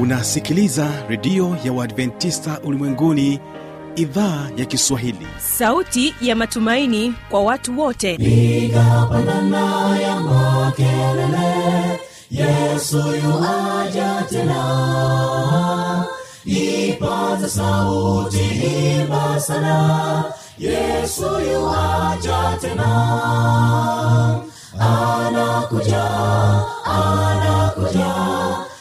unasikiliza redio ya uadventista ulimwenguni idhaa ya kiswahili. Sauti ya matumaini kwa watu wote. Igapandana ya makelele yesu yuaja tena. Ipaza sauti imba sana yesu yuaja tena. Anakuja anakuja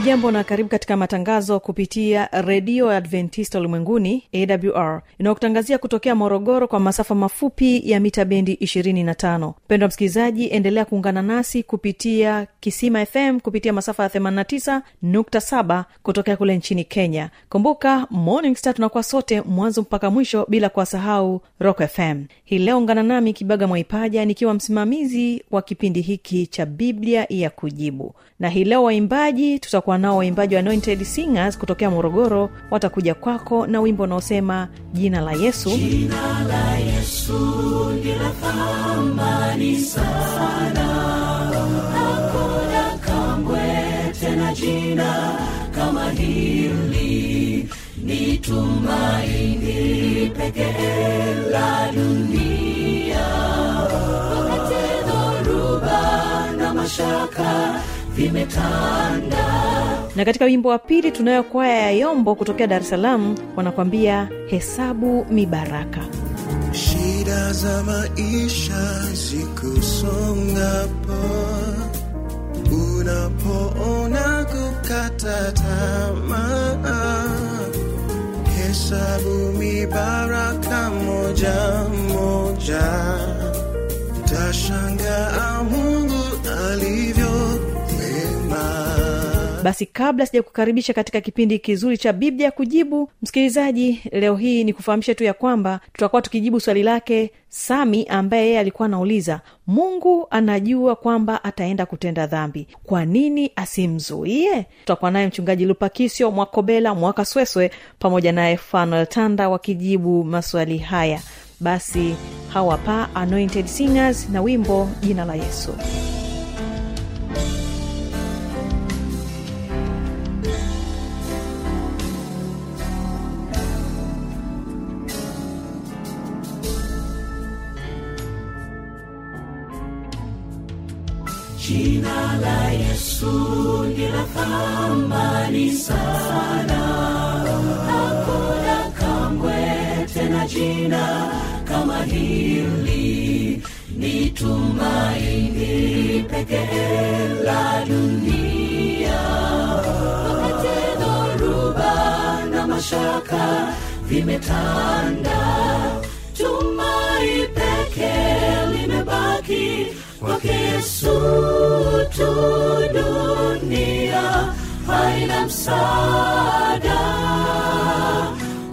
hujambo na karibu katika matangazo kupitia redio adventista ulimwenguni awr inayokutangazia kutokea morogoro kwa masafa mafupi ya mita bendi 25 mpendwa msikilizaji endelea kuungana nasi kupitia kisima fm kupitia masafa ya 89.7 kutokea kule nchini kenya. Kumbuka morning star tunakuwa sote mwanzo mpaka mwisho bila kuwasahau rock fm hii leo ungana nami kibaga mwaipaja nikiwa msimamizi wa kipindi hiki cha biblia ya kujibu. Na hii leo waimbaji tutakuwa nao waimbaji wa anointed singers kutokea morogoro watakuja kwako na wimbo unaosema jina la yesu. Jina la yesu ni la thamani sana. Hakuna kamwe tena jina kama hili. Ni tumaini pekee la dunia. Wakati dhoruba na mashaka vimetanda na katika wimbo wa pili tunayo kwaya ya yombo kutokea dar es salaam wanakwambia hesabu mibaraka. Shida za maisha zikusongapo unapoona kukata tamaa hesabu mibaraka moja moja. Tashangaa mungu alivyo basi kabla sija kukaribisha katika kipindi kizuri cha biblia ya kujibu msikilizaji leo hii ni kufahamisha tu ya kwamba tutakuwa tukijibu swali lake sami ambaye yeye alikuwa anauliza mungu anajua kwamba ataenda kutenda dhambi kwa nini asimzuie? Tutakuwa naye mchungaji lupakisio mwakobela mwakasweswe pamoja naye fanuel tanda wakijibu maswali haya. Basi hawapa anointed singers na wimbo jina la yesu jina la yesu ni la thamani sana. Hakuna kamwe tena jina kama hili. Ni tumaini pekee la dunia. Wakati dhoruba na mashaka vimetanda kwake yesu tu dunia haina msaada.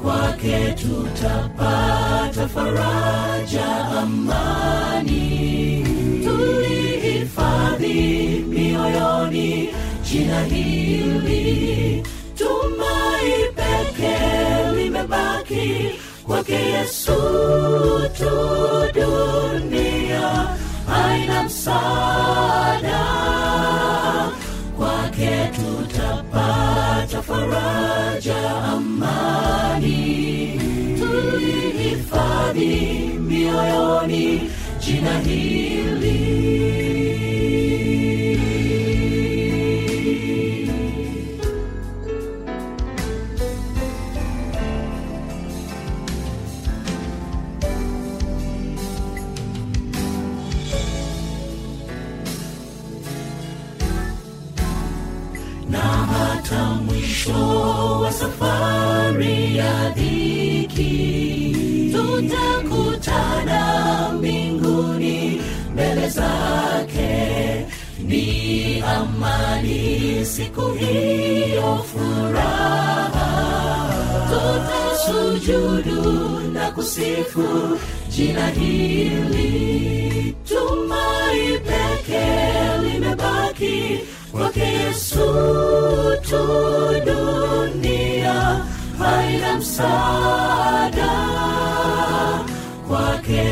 Kwake tutapata faraja amani. Tulihifadhi mioyoni jina hili. Tumai pekee limebaki kwake yesu tu dunia haina msaada. Kwake tutapata faraja amani. Tulihifadhi mioyoni jina hili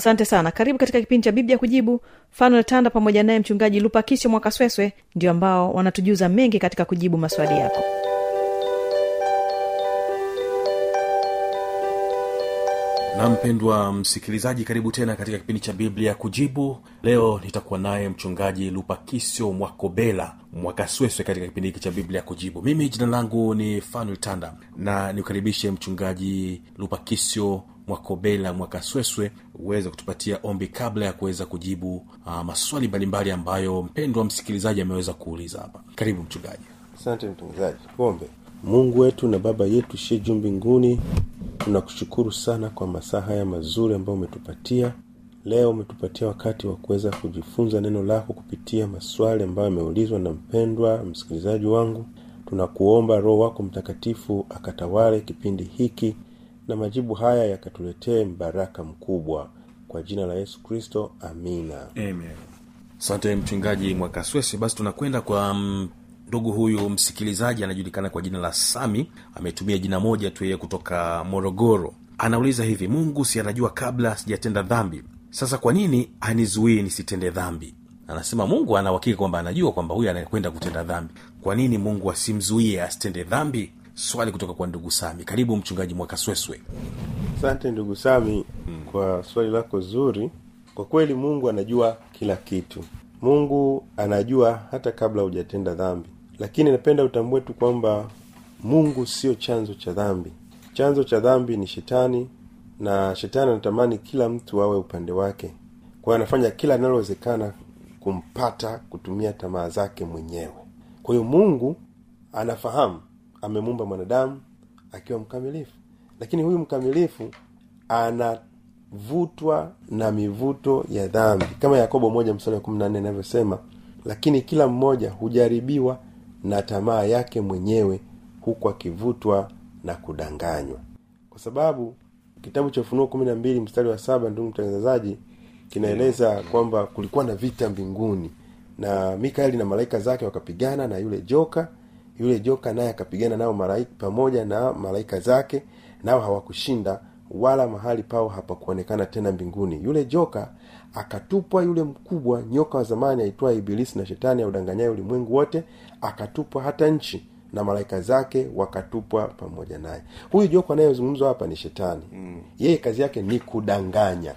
asante sana. Karibu katika kipindi cha biblia kujibu. Fanuel tanda pamoja naye mchungaji lupakisho mwakasweswe ndio ambao wanatujuza mengi katika kujibu maswali yako. Na mpendwa msikilizaji karibu tena katika kipindi cha biblia kujibu. Leo nitakuwa naye mchungaji lupakisio mwakobela mwakasweswe katika kipindi hiki cha biblia kujibu. Mimi jina langu ni fanuel tanda na niukaribishe mchungaji lupakisio mwakobela mwakasweswe uweze kutupatia ombi kabla ya kuweza kujibu uh, maswali mbalimbali ambayo mpendwa msikilizaji ameweza kuuliza hapa. Karibu mchungaji. Asante mtangazaji tuombe. Mungu wetu na baba yetu shie juu mbinguni tunakushukuru sana kwa masaa haya mazuri ambayo umetupatia. Leo umetupatia wakati wa kuweza kujifunza neno lako kupitia maswali ambayo yameulizwa na mpendwa msikilizaji wangu. Tunakuomba roho wako mtakatifu akatawale kipindi hiki na majibu haya yakatuletee mbaraka mkubwa. Kwa jina la yesu kristo amina. Asante mchungaji mwakaswesi. Basi tunakwenda kwa mm, ndugu huyu msikilizaji anajulikana kwa jina la sami. Ametumia jina moja tu yeye kutoka morogoro. Anauliza hivi mungu si anajua kabla sijatenda dhambi? Sasa kwa nini anizuii nisitende dhambi? Anasema mungu anauhakika kwamba anajua kwamba huyu anakwenda kutenda dhambi. Kwa nini mungu asimzuie asitende dhambi swali kutoka kwa ndugu sami. Karibu mchungaji mwakasweswe asante ndugu sami kwa swali lako zuri. Kwa kweli mungu anajua kila kitu. Mungu anajua hata kabla hujatenda dhambi. Lakini napenda utambue tu kwamba mungu sio chanzo cha dhambi. Chanzo cha dhambi ni shetani na shetani anatamani kila mtu awe upande wake. Kwa anafanya kila linalowezekana kumpata kutumia tamaa zake mwenyewe. Kwa hiyo mungu anafahamu amemuumba mwanadamu akiwa mkamilifu. Lakini huyu mkamilifu anavutwa na mivuto ya dhambi. Kama yakobo moja mstari wa kumi na nne inavyosema lakini kila mmoja hujaribiwa na tamaa yake mwenyewe huku akivutwa na kudanganywa. Kwa sababu kitabu cha ufunuo kumi na mbili mstari wa saba ndugu mtangazaji kinaeleza kwamba kulikuwa na vita mbinguni na mikaeli na malaika zake wakapigana na yule joka yule joka naye akapigana nao malaika pamoja na malaika zake nao hawakushinda wala mahali pao hapakuonekana tena mbinguni. Yule joka akatupwa yule mkubwa nyoka wa zamani aitwaye ibilisi na shetani audanganyaye ulimwengu wote akatupwa hata nchi na malaika zake wakatupwa pamoja naye. Huyu joka anayezungumzwa hapa ni shetani. Mm. yeye kazi yake ni kudanganya.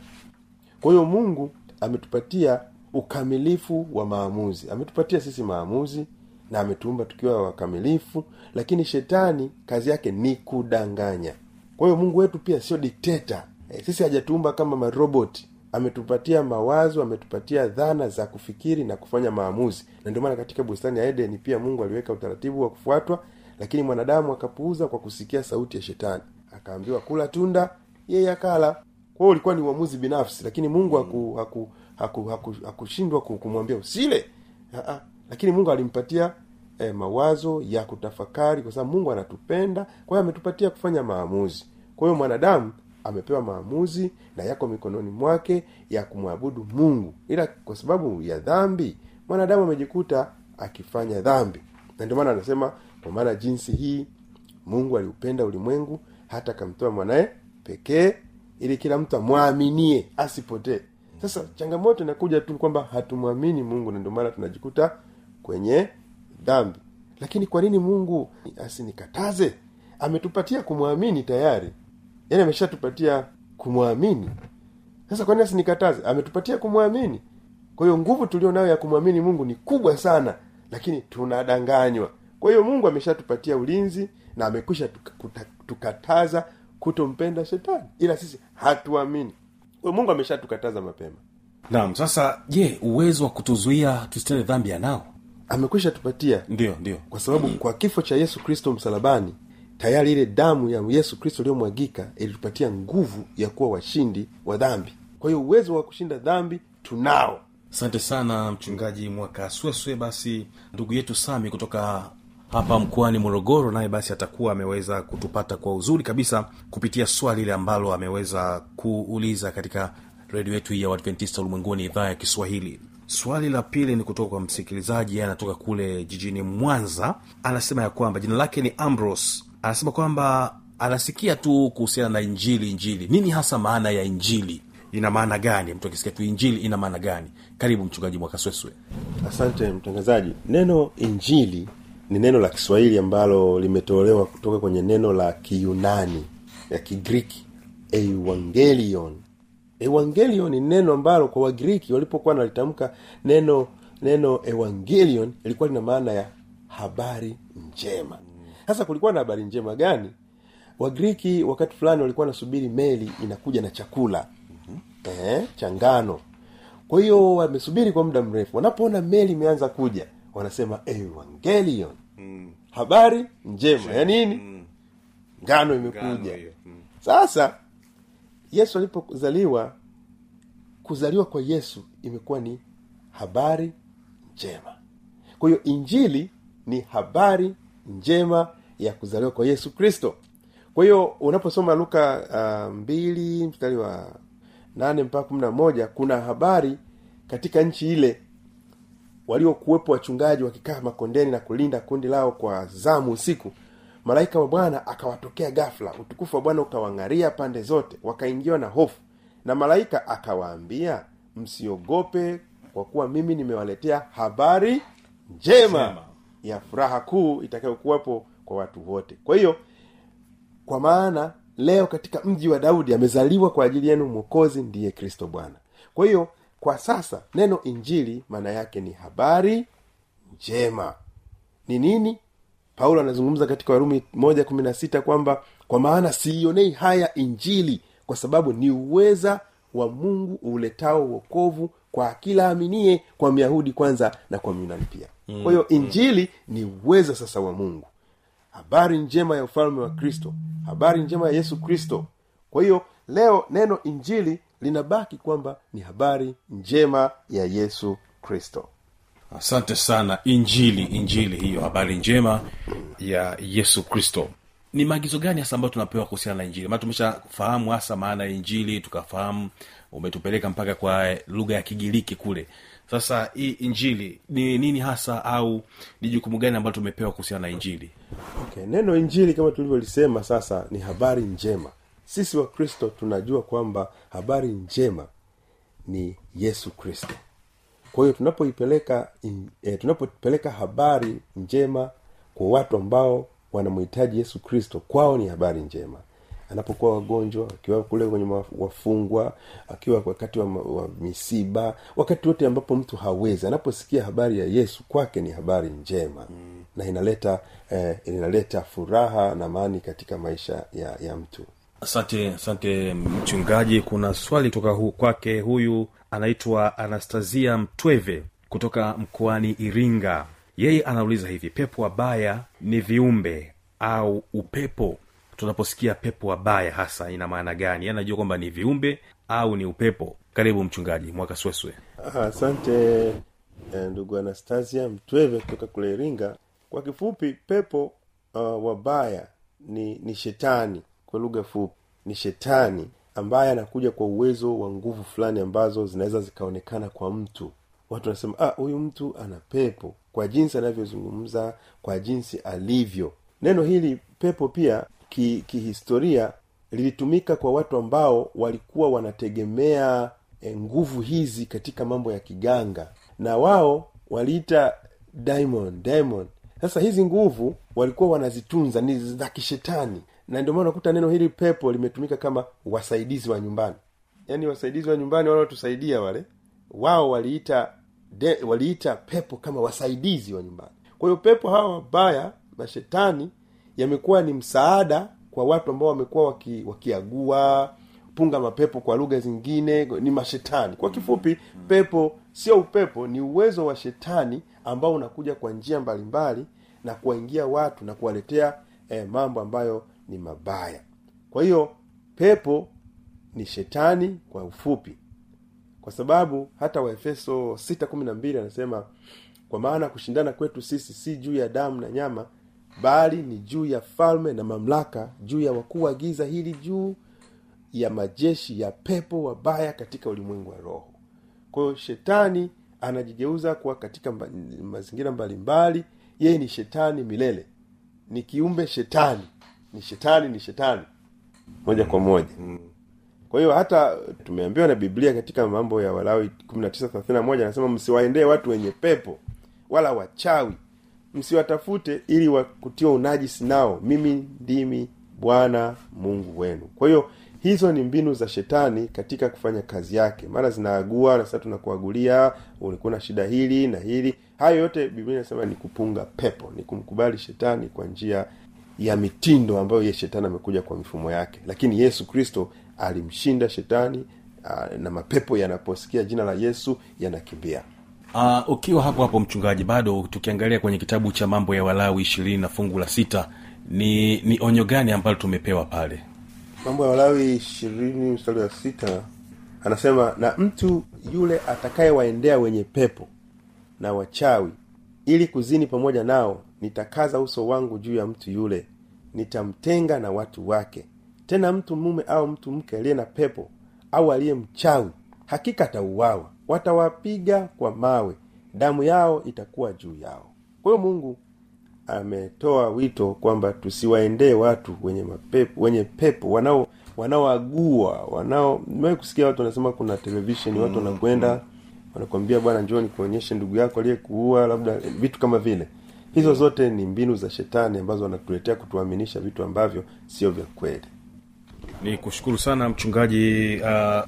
Kwa hiyo mungu ametupatia ukamilifu wa maamuzi. Ametupatia sisi maamuzi na ametuumba tukiwa wakamilifu lakini shetani kazi yake ni kudanganya. Kwa hiyo mungu wetu pia sio dikteta e, sisi hajatuumba kama maroboti. Ametupatia mawazo ametupatia dhana za kufikiri na kufanya maamuzi. Na ndio maana katika bustani ya edeni pia mungu aliweka utaratibu wa kufuatwa lakini mwanadamu akapuuza kwa kusikia sauti ya shetani. Akaambiwa kula tunda yeye akala. Kwao ulikuwa ni uamuzi binafsi lakini mungu haku haku haku haku- haku kumwambia usile. Aa, lakini mungu alimpatia eh, mawazo ya kutafakari kwa sababu mungu anatupenda kwa hiyo ametupatia kufanya maamuzi. Kwa hiyo mwanadamu amepewa maamuzi na yako mikononi mwake ya kumwabudu mungu. Ila kwa sababu ya dhambi mwanadamu amejikuta akifanya dhambi. Na ndio maana anasema kwa maana jinsi hii mungu aliupenda ulimwengu hata akamtoa mwanaye pekee ili kila mtu amwaminie asipotee. Sasa changamoto inakuja tu kwamba hatumwamini mungu na ndio maana tunajikuta kwenye dhambi. Lakini kwa nini mungu asinikataze? Ametupatia kumwamini tayari. Yaani ameshatupatia kumwamini. Sasa kwa nini asinikataze? Ametupatia kumwamini. Kwa hiyo nguvu tulio nayo ya kumwamini mungu ni kubwa sana lakini tunadanganywa. Kwa hiyo mungu ameshatupatia ulinzi na amekwisha tukataza kutompenda shetani. Ila sisi hatuamini. Mungu ameshatukataza mapema. Naam sasa je uwezo wa kutuzuia tusitende dhambi anao amekwisha tupatia. Ndio ndio. Kwa sababu kwa kifo cha yesu kristo msalabani tayari ile damu ya yesu kristo iliyomwagika ilitupatia nguvu ya kuwa washindi wa dhambi. Kwa hiyo uwezo wa kushinda dhambi tunao. Asante sana mchungaji mwaka sweswe. Basi ndugu yetu sami kutoka hapa mkoani morogoro naye basi atakuwa ameweza kutupata kwa uzuri kabisa kupitia swali ile ambalo ameweza kuuliza katika redio yetu hii ya wadventista ulimwenguni idhaa ya kiswahili swali la pili ni kutoka kwa msikilizaji anatoka kule jijini mwanza. Anasema ya kwamba jina lake ni ambros anasema kwamba anasikia tu kuhusiana na injili injili. Nini hasa maana ya injili? Ina maana gani? Mtu akisikia tu injili ina maana gani? Karibu mchungaji mwakasweswe asante mtangazaji. Neno injili ni neno la kiswahili ambalo limetolewa kutoka kwenye neno la kiyunani ya kigriki evangelion evangelion ni neno ambalo kwa wagiriki walipokuwa nalitamka neno neno evangelion ilikuwa lina maana ya habari njema. Sasa kulikuwa na habari njema gani? Wagiriki wakati fulani walikuwa nasubiri meli inakuja na chakula. Eh, cha ngano. Kwa hiyo wamesubiri kwa muda mrefu. Wanapoona meli imeanza kuja wanasema evangelion. Habari njema. Ya nini? Ngano imekuja. Sasa yesu alipozaliwa kuzaliwa kwa yesu imekuwa ni habari njema. Kwa hiyo injili ni habari njema ya kuzaliwa kwa yesu kristo. Kwa hiyo unaposoma luka uh, mbili mstari wa nane mpaka kumi na moja kuna habari katika nchi ile waliokuwepo wachungaji wakikaa makondeni na kulinda kundi lao kwa zamu usiku malaika wa bwana akawatokea gafla utukufu wa bwana ukawang'aria pande zote wakaingiwa na hofu. Na malaika akawaambia msiogope kwa kuwa mimi nimewaletea habari njema, Sema. ya furaha kuu itakayokuwapo kwa watu wote. Kwa hiyo kwa maana leo katika mji wa daudi amezaliwa kwa ajili yenu mwokozi ndiye kristo bwana. Kwa hiyo kwa sasa neno injili maana yake ni habari njema. Ni nini paulo anazungumza katika warumi moja kumi na sita kwamba kwa maana siionei haya injili kwa sababu ni uweza wa mungu uletao uokovu kwa kila aminie kwa myahudi kwanza na kwa myunani pia. Kwa hiyo injili ni uweza sasa wa mungu. Habari njema ya ufalme wa kristo habari njema ya yesu kristo. Kwa hiyo leo neno injili linabaki kwamba ni habari njema ya yesu kristo asante sana injili injili hiyo habari njema ya yesu kristo. Ni maagizo gani hasa ambayo tunapewa kuhusiana na injili? Maana tumeshafahamu hasa maana ya injili tukafahamu umetupeleka mpaka kwa lugha ya kigiriki kule. Sasa hii injili ni nini hasa au ni jukumu gani ambalo tumepewa kuhusiana na injili? Okay. neno injili kama tulivyolisema sasa ni habari njema. Sisi wakristo tunajua kwamba habari njema ni yesu kristo kwa hiyo tunapoipeleka eh, tunapopeleka habari njema kwa watu ambao wanamhitaji yesu kristo kwao ni habari njema. Anapokuwa wagonjwa akiwa kule kwenye wafungwa akiwa wakati wa, wa misiba wakati wote ambapo mtu hawezi anaposikia habari ya yesu kwake ni habari njema. Mm. na inaleta eh, inaleta furaha na mani katika maisha ya, ya mtu. Asante asante mchungaji. Kuna swali kutoka hu, kwake huyu anaitwa anastasia mtweve kutoka mkoani iringa. Yeye anauliza hivi pepo wabaya ni viumbe au upepo? Tunaposikia pepo wabaya hasa ina maana gani? Anajua kwamba ni viumbe au ni upepo. Karibu mchungaji mwaka sweswe. Asante eh, ndugu anastasia mtweve kutoka kule iringa. Kwa kifupi pepo uh, wabaya ni ni shetani. Kwa lugha fupi ni shetani ambaye anakuja kwa uwezo wa nguvu fulani ambazo zinaweza zikaonekana kwa mtu. Watu wanasema ah huyu mtu ana pepo. Kwa jinsi anavyozungumza kwa jinsi alivyo. Neno hili pepo pia ki- kihistoria lilitumika kwa watu ambao walikuwa wanategemea e, nguvu hizi katika mambo ya kiganga. Na wao waliita diamond diamond. Sasa hizi nguvu walikuwa wanazitunza ni za kishetani na ndio maana unakuta neno hili pepo limetumika kama wasaidizi wa nyumbani. Yaani wasaidizi wa nyumbani wanaotusaidia wale wao waliita de, waliita pepo kama wasaidizi wa nyumbani. Kwa hiyo pepo hawa wabaya mashetani yamekuwa ni msaada kwa watu ambao wamekuwa waki, wakiagua punga mapepo kwa lugha zingine ni mashetani. Kwa kifupi pepo sio upepo ni uwezo wa shetani ambao unakuja kwa njia mbalimbali na kuwaingia watu na kuwaletea eh, mambo ambayo ni mabaya. Kwa hiyo pepo ni shetani kwa ufupi. Kwa sababu hata waefeso 612 anasema kwa maana kushindana kwetu sisi si juu ya damu na nyama bali ni juu ya falme na mamlaka juu ya wakuu wa giza hili juu ya majeshi ya pepo wabaya katika ulimwengu wa roho. Kwa hiyo shetani anajigeuza kuwa katika mazingira mbalimbali yeye ni shetani milele. Ni kiumbe shetani ni shetani ni shetani. Moja kwa moja. Kwa hiyo hata tumeambiwa na biblia katika mambo ya walawi 1931 anasema msiwaendee watu wenye pepo wala wachawi. Msiwatafute ili wakutiwa unajisi nao. Mimi ndimi bwana mungu wenu. Kwa hiyo hizo ni mbinu za shetani katika kufanya kazi yake. Mara zinaagua na tunakuagulia ulikuwa na shida hili na hili. Hayo yote biblia inasema ni kupunga pepo ni kumkubali shetani kwa njia ya mitindo ambayo ye shetani amekuja kwa mifumo yake. Lakini yesu kristo alimshinda shetani uh, na mapepo yanaposikia jina la yesu yanakimbia. Uh, ukiwa hapo hapo mchungaji bado tukiangalia kwenye kitabu cha mambo ya walawi ishirini na fungu la sita ni ni onyo gani ambalo tumepewa pale? Mambo ya walawi ishirini mstari wa sita anasema na mtu yule atakayewaendea wenye pepo na wachawi ili kuzini pamoja nao nitakaza uso wangu juu ya mtu yule. Nitamtenga na watu wake. Tena mtu mume au mtu mke aliye na pepo au aliye mchawi hakika atauawa. Watawapiga kwa mawe. Damu yao itakuwa juu yao. Kwa hiyo mungu ametoa wito kwamba tusiwaendee watu wenye mapepo wenye pepo wanao wanaoagua wanao nimewahi kusikia watu wanasema kuna televisheni watu wanakwenda wanakwambia bwana njoo nikuonyeshe ndugu yako aliyekuua labda vitu kama vile hizo zote ni mbinu za shetani ambazo wanatuletea kutuaminisha vitu ambavyo sio vya kweli. Ni kushukuru sana mchungaji uh,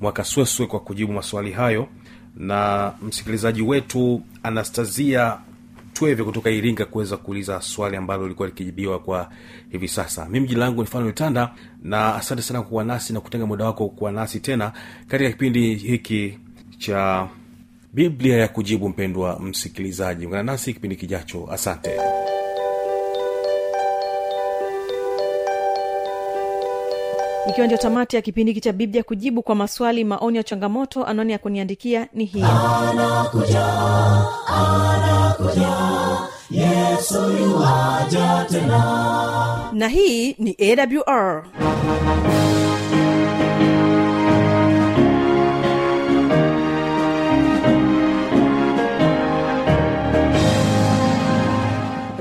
mwakasweswe kwa kujibu maswali hayo. Na msikilizaji wetu Anastazia tweve kutoka iringa kuweza kuuliza swali ambalo lilikuwa likijibiwa kwa hivi sasa. Mimi jina langu ni itanda na asante sana kuwa nasi na kutenga muda wako kuwa nasi tena katika kipindi hiki cha biblia ya kujibu mpendwa msikilizaji. Ungana nasi kipindi kijacho. Asante. Ikiwa ndio tamati ya kipindi hiki cha biblia kujibu kwa maswali maoni ya changamoto anwani ya kuniandikia ni hii. Anakuja anakuja yesu yuwaja tena. Na hii ni awr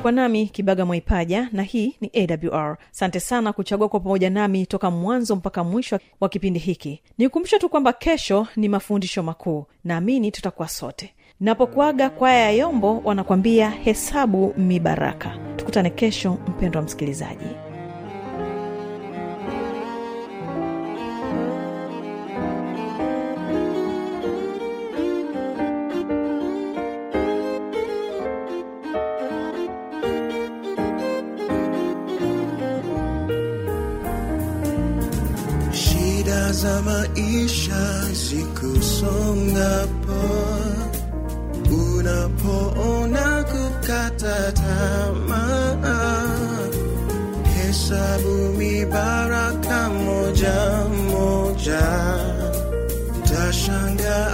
ulikuwa nami kibaga mwaipaja na hii ni awr asante sana kuchagua kwa pamoja nami toka mwanzo mpaka mwisho wa kipindi hiki. Nikumbushe tu kwamba kesho ni mafundisho makuu. Naamini tutakuwa sote. Napokuaga kwaya ya yombo wanakwambia hesabu mibaraka tukutane kesho mpendwa msikilizaji shida za maisha zikusongapo unapoona kukata tamaa. Hesabu mibaraka moja moja. Tashangaa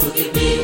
to the me.